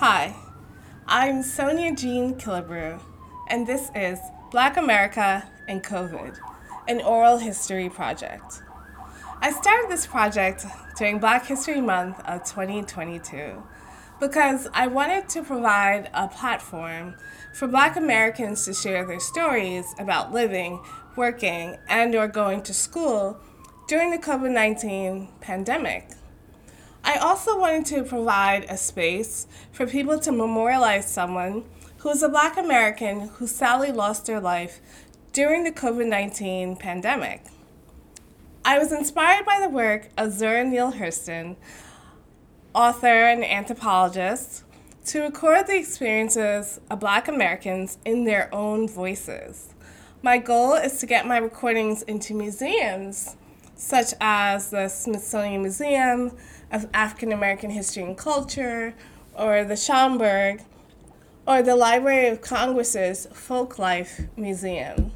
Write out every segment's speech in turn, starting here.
Hi, I'm Sonia Jean Killebrew, and this is Black America and COVID, an oral history project. I started this project during Black History Month of 2022 because I wanted to provide a platform for Black Americans to share their stories about living, working, and or going to school during the COVID-19 pandemic. I also wanted to provide a space for people to memorialize someone who is a Black American who sadly lost their life during the COVID 19 pandemic. I was inspired by the work of Zora Neale Hurston, author and anthropologist, to record the experiences of Black Americans in their own voices. My goal is to get my recordings into museums such as the Smithsonian Museum of African American History and Culture, or the Schomburg, or the Library of Congress's Folklife Museum.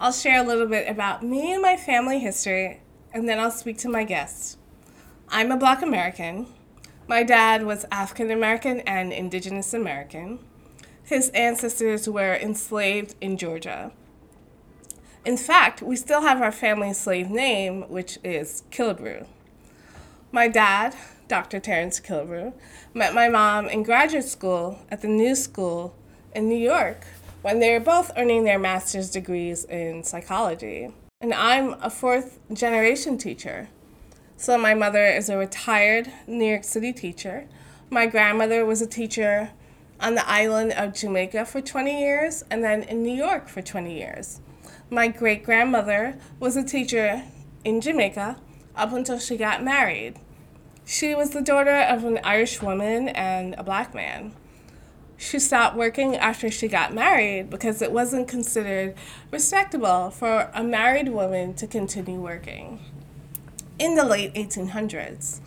I'll share a little bit about me and my family history, and then I'll speak to my guests. I'm a Black American. My dad was African American and Indigenous American. His ancestors were enslaved in Georgia. In fact, we still have our family slave name, which is Killebrew. My dad, Dr. Terrence Killebrew, met my mom in graduate school at the New School in New York when they were both earning their master's degrees in psychology. And I'm a fourth generation teacher. So my mother is a retired New York City teacher. My grandmother was a teacher on the island of Jamaica for 20 years and then in New York for 20 years. My great grandmother was a teacher in Jamaica up until she got married. She was the daughter of an Irish woman and a black man. She stopped working after she got married because it wasn't considered respectable for a married woman to continue working in the late 1800s.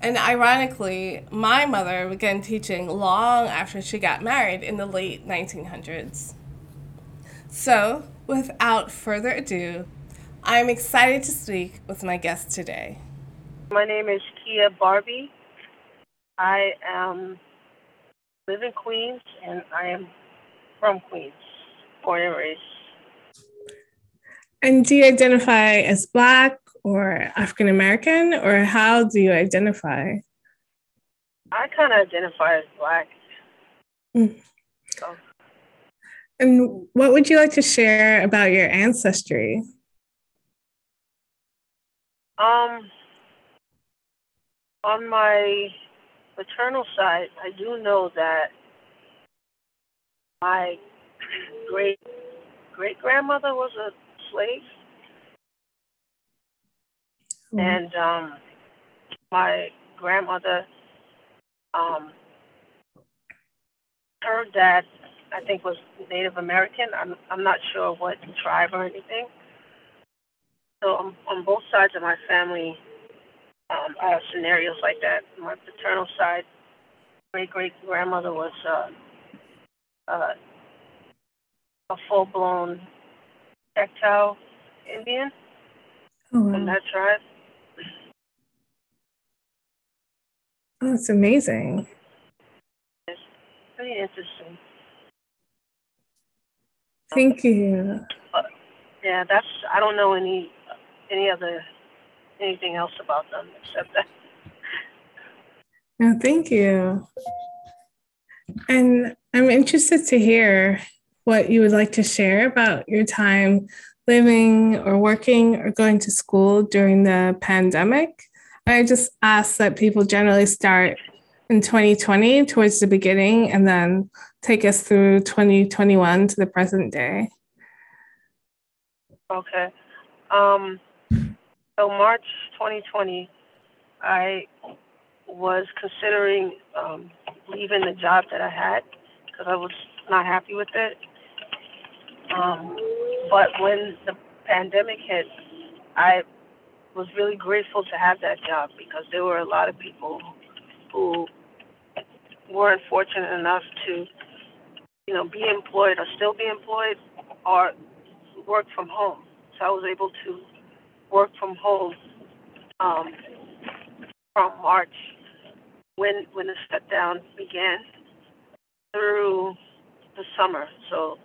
And ironically, my mother began teaching long after she got married in the late 1900s. So, without further ado, I am excited to speak with my guest today. My name is Kia Barbee. I am live in Queens and I am from Queens, born and raised. And do you identify as Black or African American, or how do you identify? I kind of identify as Black. Mm. So. And what would you like to share about your ancestry? Um, on my maternal side, I do know that my great great grandmother was a slave, mm-hmm. and um, my grandmother, um, her dad, I think was Native American. I'm I'm not sure what tribe or anything. So on, on both sides of my family, um, I have scenarios like that. My paternal side, great great grandmother was uh, uh, a full blown Choctaw Indian oh, wow. from that tribe. Oh, that's amazing. It's pretty interesting. Thank you. Yeah, that's I don't know any any other anything else about them except that. No, thank you. And I'm interested to hear what you would like to share about your time living or working or going to school during the pandemic. I just ask that people generally start in 2020 towards the beginning and then take us through 2021 to the present day. Okay. Um, so March 2020, I was considering um, leaving the job that I had because I was not happy with it. Um, but when the pandemic hit, I was really grateful to have that job because there were a lot of people who weren't fortunate enough to, you know, be employed or still be employed or work from home. So I was able to work from home um, from March when when the shutdown began through the summer. So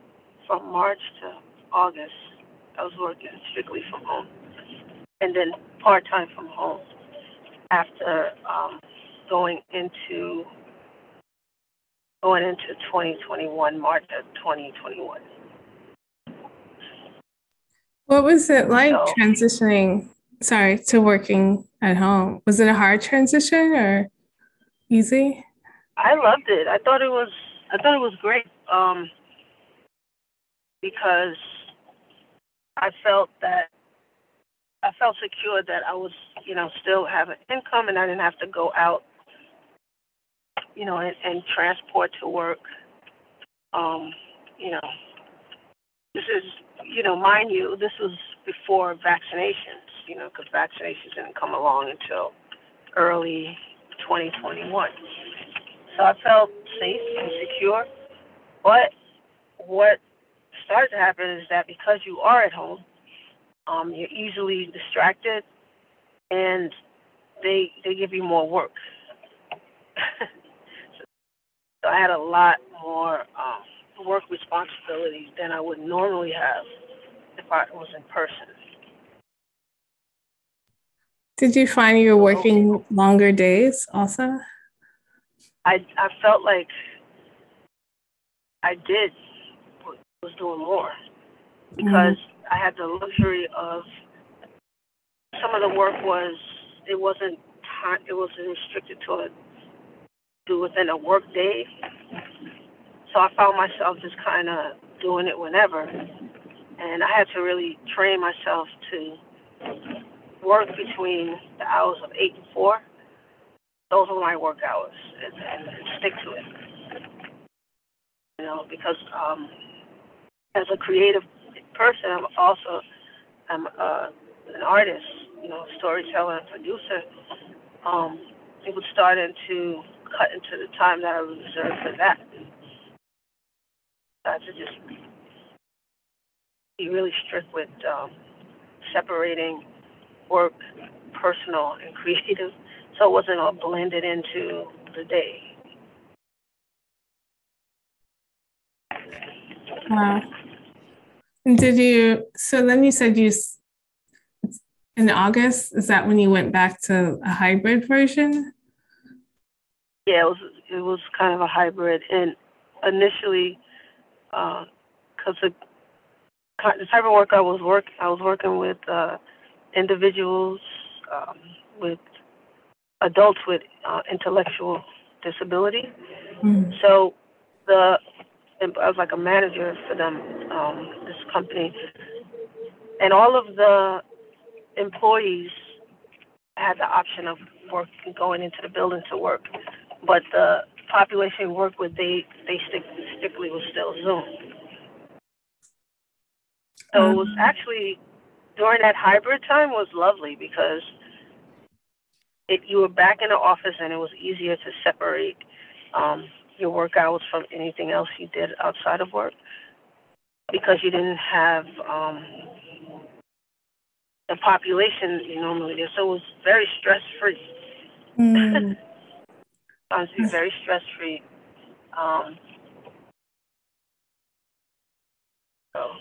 from March to August, I was working strictly from home, and then part time from home. After um, going into going into 2021, March of 2021. What was it like So transitioning, sorry, to working at home? Was it a hard transition or easy? I loved it. I thought it was I thought it was great um, because I felt that I felt secure that I was you know still have an income and I didn't have to go out you know and, and transport to work. Um, you know this is you know mind you this was before vaccinations you know because vaccinations didn't come along until early 2021. So I felt safe and secure. But what started to happen is that because you are at home, um, you're easily distracted, and they they give you more work. so I had a lot more um, work responsibilities than I would normally have if I was in person. Did you find you were working longer days also? I I felt like I did was doing more because I had the luxury of some of the work was it wasn't time it wasn't restricted to a do within a work day. So I found myself just kind of doing it whenever, and I had to really train myself to work between the hours of eight and four. Those were my work hours, and, and, and stick to it. You know, because um, as a creative person, I'm also I'm uh, an artist, you know, storyteller and producer. Um, it would start into cut into the time that I was reserved for that. I had to just be really strict with um, separating work, personal, and creative, so it wasn't all blended into the day. Wow. And did you, so then you said you, in August, is that when you went back to a hybrid version? Yeah, it was it was kind of a hybrid, and initially, because the the type of work I was work I was working with uh, individuals um, with adults with uh, intellectual disability. Mm, So the I was like a manager for them, um, this company, and all of the employees had the option of work going into the building to work, but the population we work with they they stick strictly was still Zoom. So it was um, actually during that hybrid time was lovely because it you were back in the office and it was easier to separate um, your work hours from anything else you did outside of work because you didn't have um, the population you normally do. So it was very stress free. mm, To very stress free. Um, so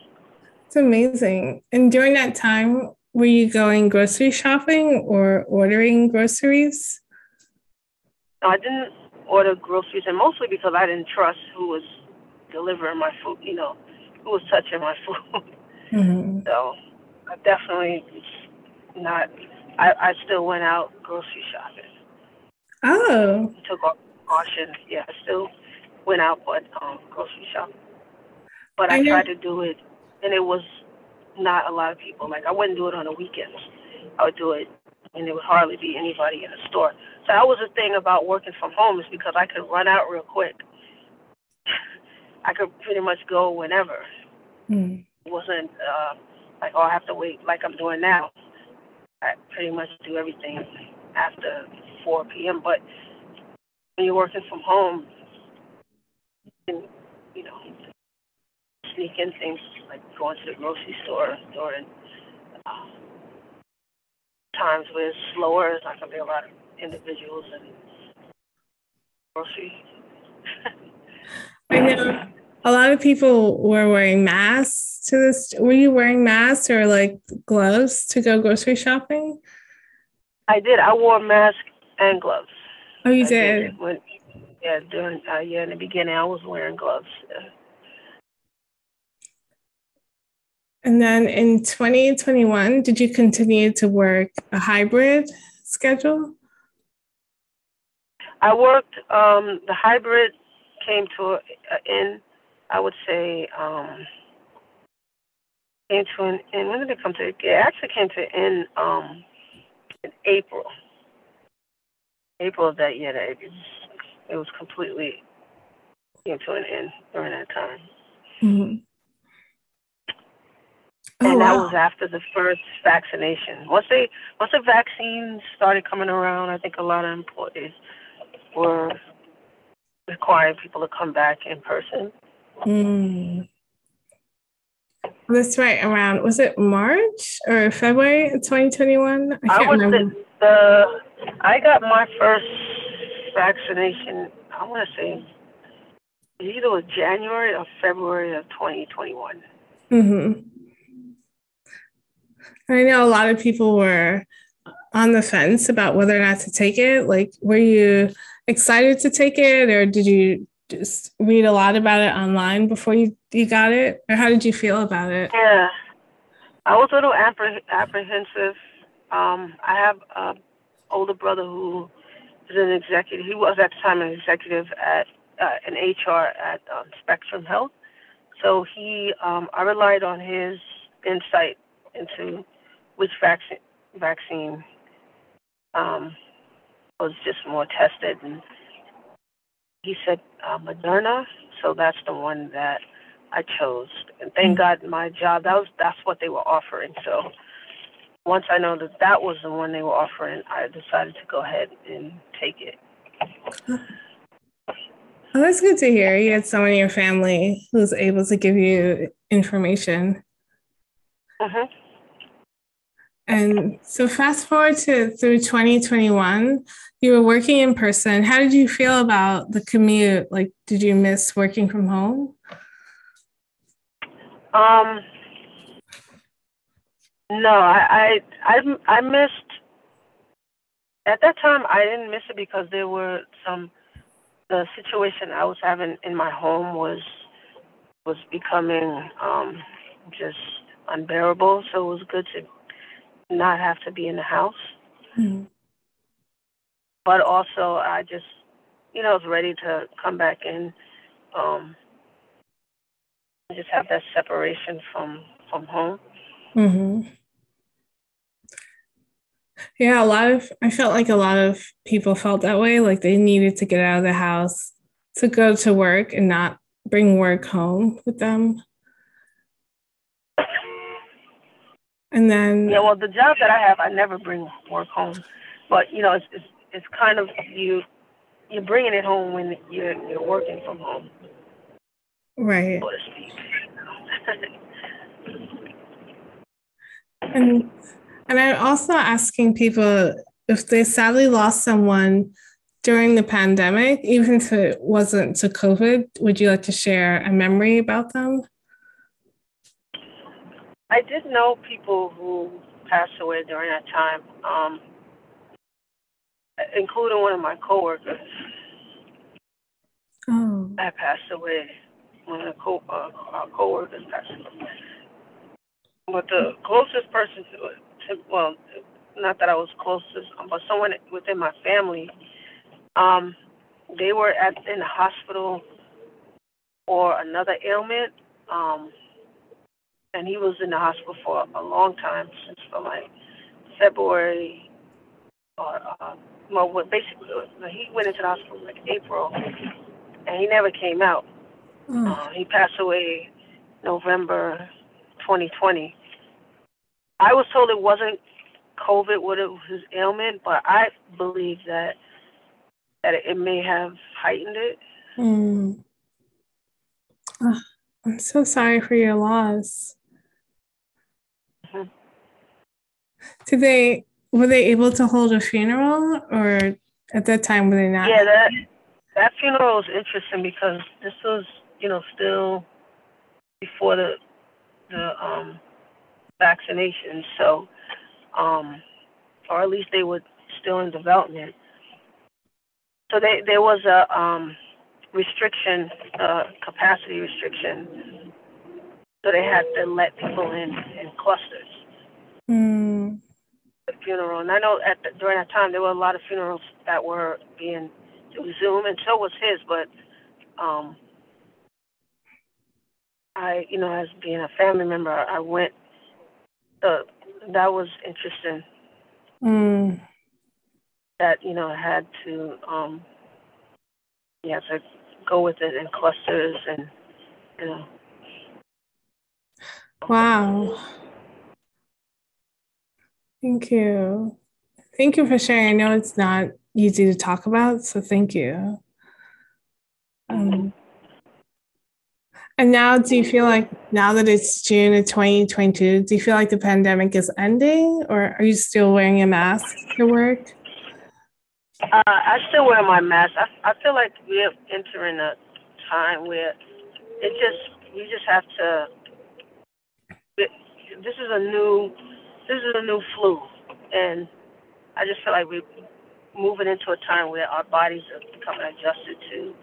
It's amazing. And during that time, were you going grocery shopping or ordering groceries? no, I didn't order groceries, and mostly because I didn't trust who was delivering my food. You know, who was touching my food. Mhm. so I definitely not. I, I still went out grocery shopping. Oh, Took off caution. Yeah, I still went out, but um, grocery shopping. But I I tried to do it, and it was not a lot of people. Like I wouldn't do it on the weekends. I would do it, and there would hardly be anybody in the store. So that was the thing about working from home is because I could run out real quick. I could pretty much go whenever. Mm, It wasn't uh, like oh I have to wait like I'm doing now. I pretty much do everything after 4 p.m. But when you're working from home, you can, you know, sneak in things like going to the grocery store during uh, times where it's slower. There's not going to be a lot of individuals, and grocery. I know a lot of people were wearing masks to this. Were you wearing masks or like gloves to go grocery shopping? I did. I wore a mask and gloves. Oh, you did. When, yeah, during uh, yeah, in the beginning, I was wearing gloves. Yeah. And then in 2021, did you continue to work a hybrid schedule? I worked um, the hybrid came to an end. I would say um, came to an end. When did it come to? It actually came to an end um, in April. April of that year. That it, was, it was completely came to an end during that time. Mm-hmm. Oh, and that wow. was after the first vaccination. Once they once the vaccines started coming around, I think a lot of employees were requiring people to come back in person. Mm. That's right. Around was it March or February 2021? I can't I remember. The, the I got my first vaccination. I want to say either was January or February of 2021. Mm-hmm. I know a lot of people were on the fence about whether or not to take it. Like, were you excited to take it, or did you just read a lot about it online before you, you got it? Or how did you feel about it? Yeah, I was a little apprehensive. Um, I have an older brother who is an executive. He was at the time an executive at uh, an HR at um, Spectrum Health. So he, um, I relied on his insight into which vaccine vaccine um, was just more tested, and he said uh, Moderna. So that's the one that I chose, and thank mm-hmm. God my job that was that's what they were offering. So once I know that that was the one they were offering, I decided to go ahead and take it. Oh, that's good to hear. You had someone in your family who's able to give you information. Uh-huh. And so fast forward to through 2021, you were working in person. How did you feel about the commute? Like, did you miss working from home? Um, no, I, I, I, I missed. At that time, I didn't miss it because there were some. The situation I was having in my home was was becoming um, just unbearable. So it was good to not have to be in the house. Mm-hmm. But also, I just, you know, was ready to come back in, um, just have that separation from from home. Mm-hmm. Yeah, a lot of I felt like a lot of people felt that way, like they needed to get out of the house to go to work and not bring work home with them. And then yeah, well, the job that I have, I never bring work home, but you know, it's it's, it's kind of you you're bringing it home when you're you're working from home, right? So to speak. and and I'm also asking people if they sadly lost someone during the pandemic, even if it wasn't to COVID, would you like to share a memory about them? I did know people who passed away during that time, um, including one of my coworkers. Oh. That passed away. One of the co uh, our coworkers passed away. But the closest person to it, to, well, not that I was closest, but someone within my family, um, they were at in the hospital for another ailment. Um, and he was in the hospital for a long time, since from like February or uh, well, basically he went into the hospital like April, and he never came out. Mm. Uh, he passed away November 2020. I was told it wasn't COVID, what it was his ailment, but I believe that that it may have heightened it. Mm. Oh, I'm so sorry for your loss. Did they were they able to hold a funeral, or at that time were they not? Yeah, that that funeral was interesting because this was, you know, still before the the um vaccination, so um or at least they were still in development. So they there was a um restriction, uh capacity restriction. So they had to let people in in clusters. Mm. The funeral, and I know at the, during that time there were a lot of funerals that were being it was Zoom, and so was his. But um, I, you know, as being a family member, I went. Uh, that was interesting. Mm. That you know, I had to, um, have to go with it in clusters, and you know. Wow. Thank you. Thank you for sharing. I know it's not easy to talk about, so thank you. Um, and now, do you feel like now that it's June of 2022, do you feel like the pandemic is ending, or are you still wearing a mask to work? Uh, I still wear my mask. I, I feel like we're entering a time where it just we just have to. This is a new, this is a new flu, and I just feel like we're moving into a time where our bodies are becoming adjusted to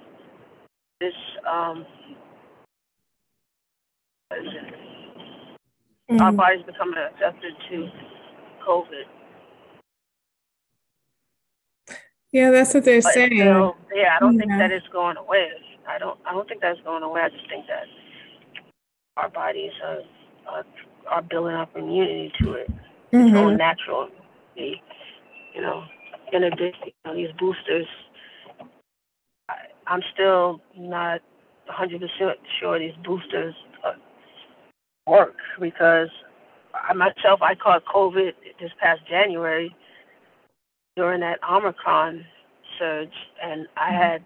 this. Um, is it? Our Mm. bodies becoming adjusted to COVID. Yeah, that's what they're But saying. still, yeah, I don't think Yeah. that it's going away. I don't. I don't think that's going away. I just think that our bodies are are, are building up immunity to it. Its own Mhm. natural. You know, in addition, you know, these boosters. I, I'm still not 100 percent sure these boosters work because I myself I caught COVID this past January during that Omicron surge, and I had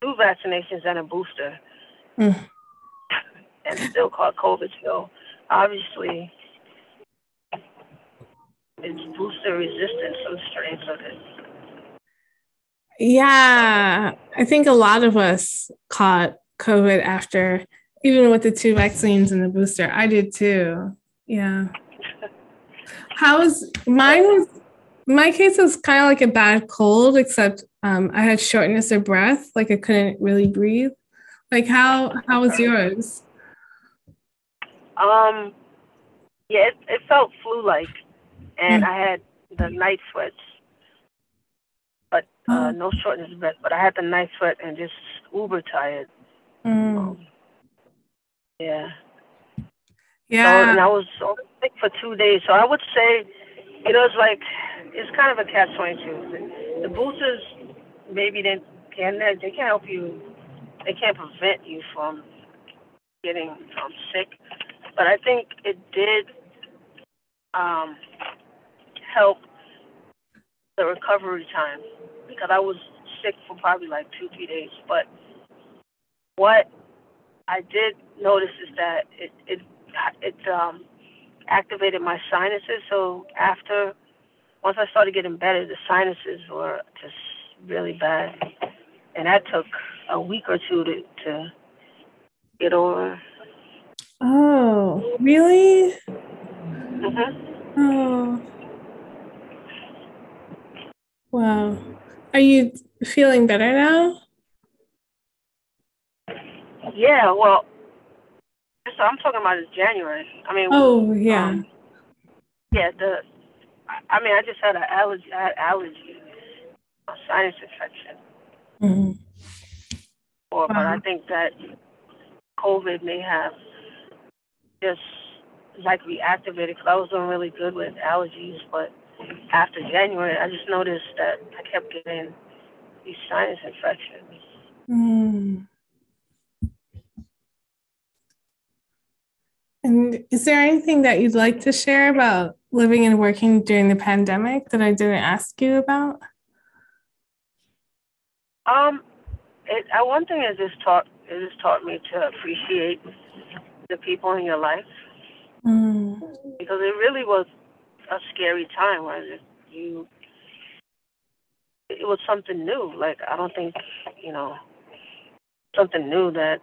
two vaccinations and a booster, Mm. and still caught COVID. So obviously, it's booster resistant, some strains of it. Yeah, I think a lot of us caught COVID after, even with the two vaccines and the booster. I did too. Yeah. How was mine? Was my case was kind of like a bad cold, except um, I had shortness of breath, like I couldn't really breathe. Like how how was yours? Um, yeah, it, it felt flu-like, and Mm. I had the night sweats, but uh, Oh. no shortness of breath. But I had the night sweat and just uber tired. Mm, Um, yeah. So, and. I was sick for two days. So I would say, you know, it's like it's kind of a catch twenty two. The, the boosters maybe they can they can help you. They can't prevent you from getting um, sick, but I think it did um, help the recovery time because I was sick for probably like two three days. But what I did notice is that it it it um activated my sinuses. So after once I started getting better, the sinuses were just really bad, and that took a week or two to to get over. Oh, really? hmm Oh, wow. Are you feeling better now? Yeah, well, so I'm talking about is January. I mean, Oh, yeah. um, yeah. The I mean, I just had an allergy, I had allergy, a sinus infection, Mhm. or but I think that COVID may have just like reactivated because I was doing really good with allergies, but after January, I just noticed that I kept getting these sinus infections. Mm. And is there anything that you'd like to share about living and working during the pandemic that I didn't ask you about? Um, it, uh, one thing is this taught it has taught me to appreciate the people in your life Mm. because it really was a scary time where you it was something new. Like I don't think, you know, something new that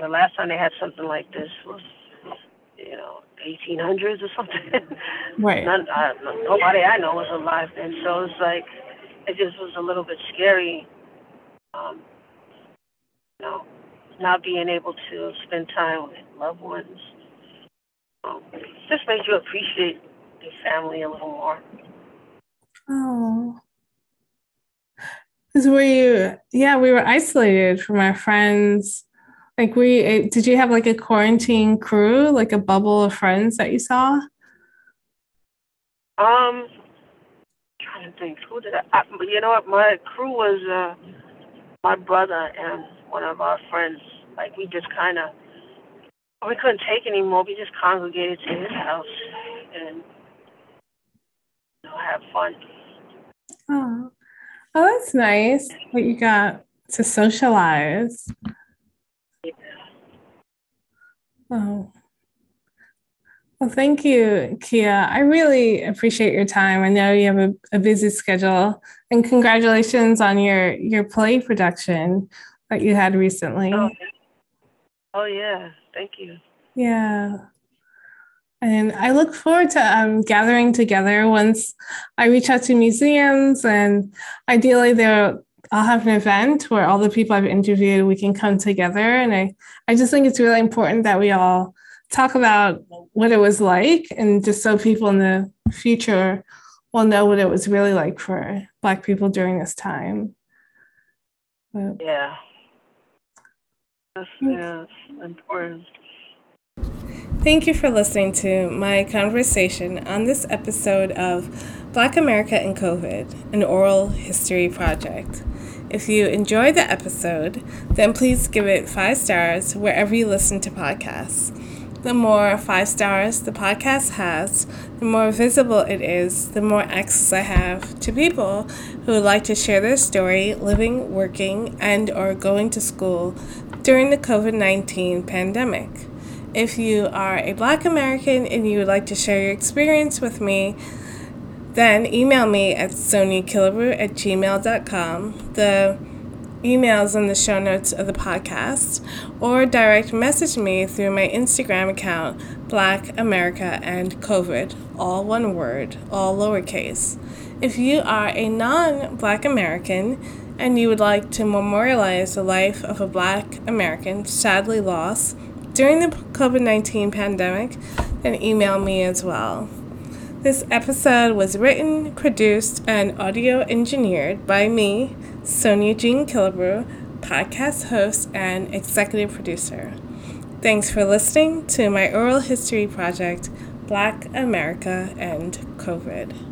the last time they had something like this was, you know, 1800s or something. Right. None, I, nobody I know was alive then, so it's like it just was a little bit scary. Um, you know, not being able to spend time with loved ones. Um, just made you appreciate your family a little more. Oh. Because were you, yeah, we were isolated from our friends. Like, we eh, did you have like a quarantine crew, like a bubble of friends that you saw? Um, trying to think, who did I? I you know what? My crew was uh, my brother and one of our friends. Like we just kind of, we couldn't take anymore. We just congregated to his house and you know, have fun. Oh, oh, that's nice. What you got to socialize. Oh. Well, thank you, Kia. I really appreciate your time. I know you have a, a busy schedule, and congratulations on your your play production that you had recently. Oh, oh yeah, thank you. Yeah. And I look forward to um, gathering together once I reach out to museums, and ideally, there I'll have an event where all the people I've interviewed we can come together. And I, I just think it's really important that we all talk about what it was like, and just so people in the future will know what it was really like for Black people during this time. But, Yeah, that's yeah, mm. important. Thank you for listening to my conversation on this episode of Black America and COVID, an oral history project. If you enjoyed the episode, then please give it five stars wherever you listen to podcasts. The more five stars the podcast has, the more visible it is, the more access I have to people who would like to share their story living, working, and or going to school during the COVID-19 pandemic. If you are a Black American and you would like to share your experience with me, then email me at soniakillebrew at gmail.com. The emails in the show notes of the podcast, or direct message me through my Instagram account, Black America and COVID, all one word, all lowercase. If you are a non Black American and you would like to memorialize the life of a Black American sadly lost during the COVID 19 pandemic, then email me as well. This episode was written, produced, and audio engineered by me, Sonia Jean Killebrew, podcast host and executive producer. Thanks for listening to my oral history project, Black America and COVID.